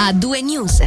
A due news.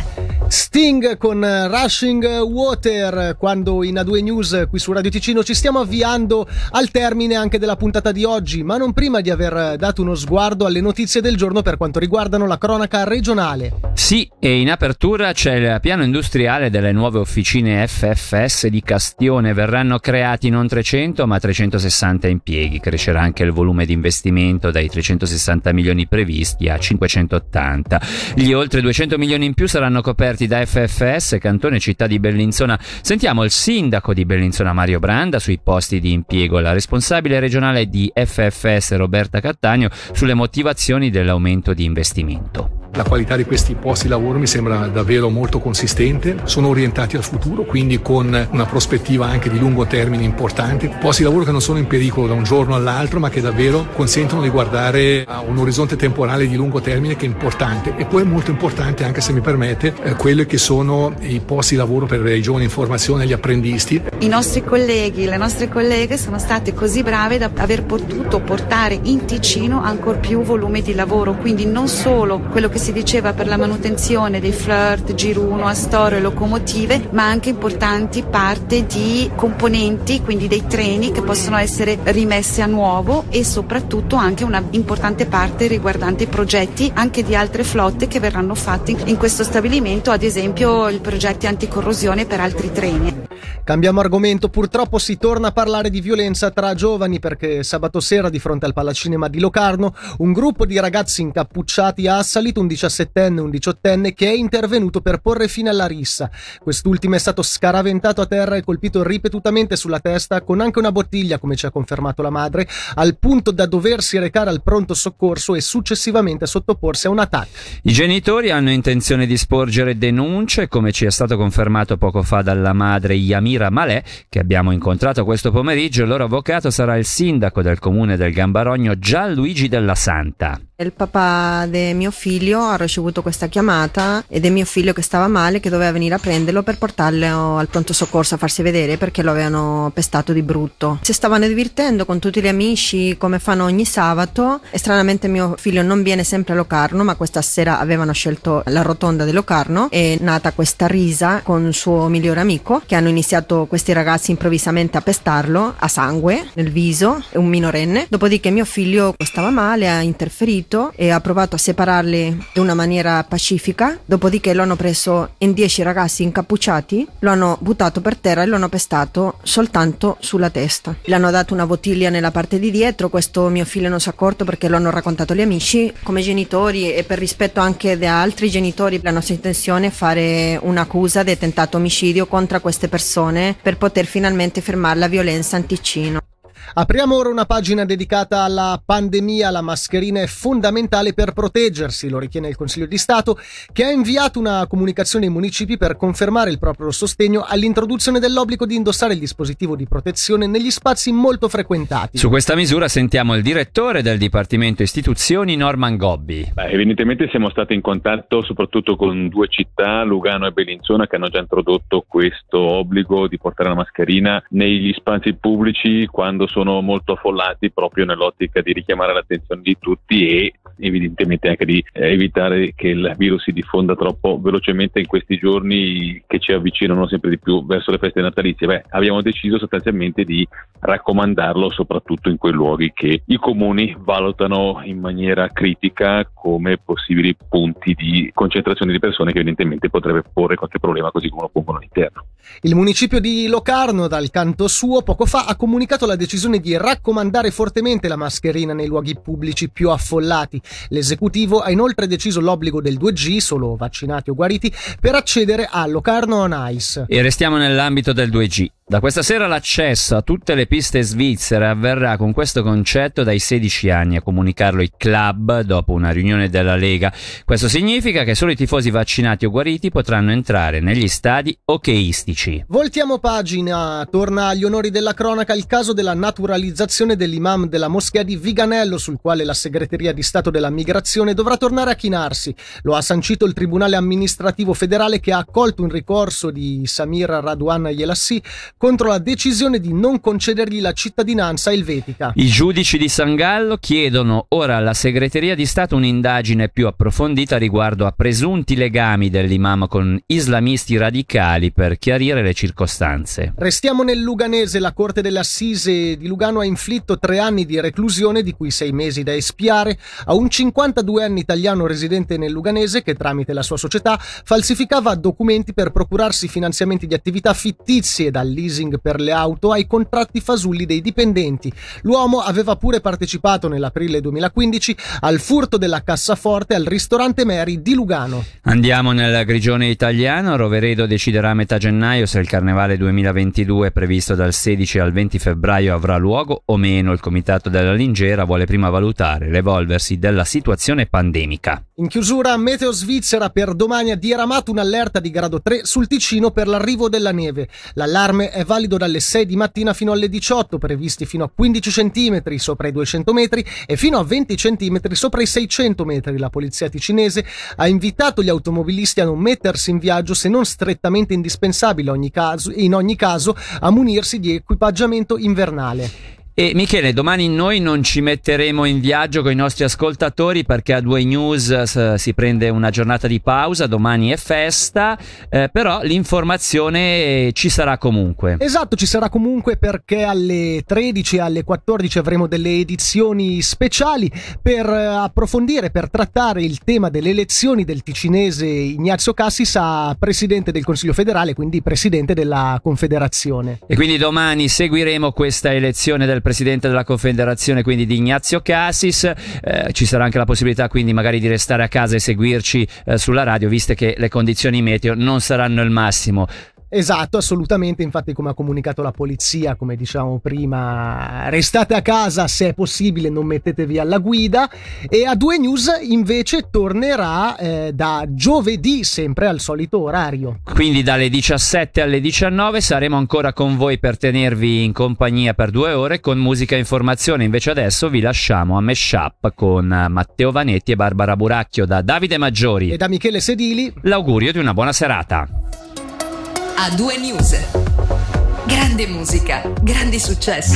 Sting con Rushing Water quando in A2 News qui su Radio Ticino ci stiamo avviando al termine anche della puntata di oggi, ma non prima di aver dato uno sguardo alle notizie del giorno per quanto riguardano la cronaca regionale. Sì, e in apertura c'è il piano industriale delle nuove officine FFS di Castione, verranno creati non 300 ma 360 impieghi, crescerà anche il volume di investimento dai 360 milioni previsti a 580. Gli oltre 200 milioni in più saranno coperti da FFS, Cantone Città di Bellinzona. Sentiamo il sindaco di Bellinzona Mario Branda sui posti di impiego, la responsabile regionale di FFS Roberta Cattaneo sulle motivazioni dell'aumento di investimento. La qualità di questi posti di lavoro mi sembra davvero molto consistente, sono orientati al futuro, quindi con una prospettiva anche di lungo termine importante, posti di lavoro che non sono in pericolo da un giorno all'altro, ma che davvero consentono di guardare a un orizzonte temporale di lungo termine che è importante. E poi è molto importante, anche se mi permette, eh, quelli che sono i posti di lavoro per i giovani in formazione, gli apprendisti. I nostri colleghi, le nostre colleghe sono state così brave da aver potuto portare in Ticino ancora più volume di lavoro, quindi non solo quello che si diceva per la manutenzione dei flirt, giruno, astoro e locomotive, ma anche importanti parte di componenti, quindi dei treni che possono essere rimessi a nuovo e soprattutto anche una importante parte riguardante i progetti anche di altre flotte che verranno fatti in questo stabilimento, ad esempio i progetti anticorrosione per altri treni. Cambiamo argomento, purtroppo si torna a parlare di violenza tra giovani perché sabato sera di fronte al Palacinema di Locarno un gruppo di ragazzi incappucciati ha assalito un 17enne e un 18enne che è intervenuto per porre fine alla rissa. Quest'ultimo è stato scaraventato a terra e colpito ripetutamente sulla testa con anche una bottiglia, come ci ha confermato la madre, al punto da doversi recare al pronto soccorso e successivamente sottoporsi a un attacco. I genitori hanno intenzione di sporgere denunce, come ci è stato confermato poco fa dalla madre Yamira Malè, che abbiamo incontrato questo pomeriggio. Il loro avvocato sarà il sindaco del comune del Gambarogno, Gianluigi della Santa. Il papà di mio figlio ha ricevuto questa chiamata ed è mio figlio che stava male che doveva venire a prenderlo per portarlo al pronto soccorso a farsi vedere perché lo avevano pestato di brutto. Si stavano divertendo con tutti gli amici come fanno ogni sabato e stranamente mio figlio non viene sempre a Locarno ma questa sera avevano scelto la rotonda di Locarno è nata questa risa con il suo migliore amico che hanno iniziato questi ragazzi improvvisamente a pestarlo a sangue nel viso, un minorenne. Dopodiché mio figlio stava male, ha interferito e ha provato a separarli in una maniera pacifica. Dopodiché lo hanno preso in dieci ragazzi incappucciati, lo hanno buttato per terra e lo hanno pestato soltanto sulla testa. Le hanno dato una bottiglia nella parte di dietro, questo mio figlio non si è accorto perché lo hanno raccontato gli amici. Come genitori e per rispetto anche di altri genitori, la nostra intenzione è fare un'accusa di tentato omicidio contro queste persone per poter finalmente fermare la violenza in Ticino. Apriamo ora una pagina dedicata alla pandemia. La mascherina è fondamentale per proteggersi, lo ritiene il Consiglio di Stato, che ha inviato una comunicazione ai municipi per confermare il proprio sostegno all'introduzione dell'obbligo di indossare il dispositivo di protezione negli spazi molto frequentati. Su questa misura sentiamo il direttore del Dipartimento Istituzioni, Norman Gobbi. Beh, evidentemente siamo stati in contatto soprattutto con due città, Lugano e Bellinzona, che hanno già introdotto questo obbligo di portare la mascherina negli spazi pubblici quando sono molto affollati proprio nell'ottica di richiamare l'attenzione di tutti e evidentemente anche di eh, evitare che il virus si diffonda troppo velocemente in questi giorni che ci avvicinano sempre di più verso le feste natalizie. Beh, abbiamo deciso sostanzialmente di raccomandarlo soprattutto in quei luoghi che i comuni valutano in maniera critica come possibili punti di concentrazione di persone che evidentemente potrebbe porre qualche problema così come lo pongono all'interno. Il municipio di Locarno, dal canto suo, poco fa ha comunicato la decisione di raccomandare fortemente la mascherina nei luoghi pubblici più affollati. L'esecutivo ha inoltre deciso l'obbligo del 2G, solo vaccinati o guariti, per accedere a Locarno on Ice. E restiamo nell'ambito del 2G. Da questa sera l'accesso a tutte le piste svizzere avverrà con questo concetto dai 16 anni, a comunicarlo il club dopo una riunione della Lega. Questo significa che solo i tifosi vaccinati o guariti potranno entrare negli stadi hockeyistici. Voltiamo pagina, torna agli onori della cronaca il caso della naturalizzazione dell'imam della moschea di Viganello, sul quale la segreteria di Stato della Migrazione dovrà tornare a chinarsi. Lo ha sancito il Tribunale amministrativo federale che ha accolto un ricorso di Samir Radwan Yelassi contro la decisione di non concedergli la cittadinanza elvetica. I giudici di San Gallo chiedono ora alla segreteria di Stato un'indagine più approfondita riguardo a presunti legami dell'imam con islamisti radicali per chiarire le circostanze. Restiamo nel Luganese, la Corte delle Assise di Lugano ha inflitto tre anni di reclusione, di cui sei mesi da espiare, a un 52enne italiano residente nel Luganese che tramite la sua società falsificava documenti per procurarsi finanziamenti di attività fittizie dal leasing per le auto ai contratti fasulli dei dipendenti. L'uomo aveva pure partecipato nell'aprile 2015 al furto della cassaforte al ristorante Mary di Lugano. Andiamo nel grigione italiano, Roveredo deciderà a metà gennaio se il carnevale 2022 previsto dal 16 al 20 febbraio avrà luogo o meno. Il comitato della Lingera vuole prima valutare l'evolversi della situazione pandemica. In chiusura, Meteo Svizzera per domani ha diramato un'allerta di grado 3 sul Ticino per l'arrivo della neve. L'allarme è valido dalle 6 di mattina fino alle 18, previsti fino a 15 cm sopra i 200 metri e fino a 20 cm sopra i 600 metri. La polizia ticinese ha invitato gli automobilisti a non mettersi in viaggio se non strettamente indispensabile ogni in ogni caso a munirsi di equipaggiamento invernale. E Michele, domani noi non ci metteremo in viaggio con i nostri ascoltatori perché a Due News si prende una giornata di pausa, domani è festa, eh, però l'informazione ci sarà comunque. Esatto, ci sarà comunque perché alle 13 e alle 14 avremo delle edizioni speciali per eh, approfondire, per trattare il tema delle elezioni del ticinese Ignazio Cassis a presidente del Consiglio federale, quindi presidente della Confederazione. E quindi domani seguiremo questa elezione del presidente della Confederazione, quindi di Ignazio Cassis. Eh, ci sarà anche la possibilità quindi magari di restare a casa e seguirci eh, sulla radio, viste che le condizioni meteo non saranno il massimo. Esatto, assolutamente, infatti come ha comunicato la polizia, come diciamo prima, restate a casa se è possibile, non mettetevi alla guida e a due news invece tornerà eh, da giovedì sempre al solito orario. Quindi dalle 17 alle 19 saremo ancora con voi per tenervi in compagnia per due ore con musica e informazione, invece adesso vi lasciamo a Meshup con Matteo Vanetti e Barbara Buracchio da Davide Maggiori e da Michele Sedili. L'augurio di una buona serata. A due news. Grande musica, grandi successi.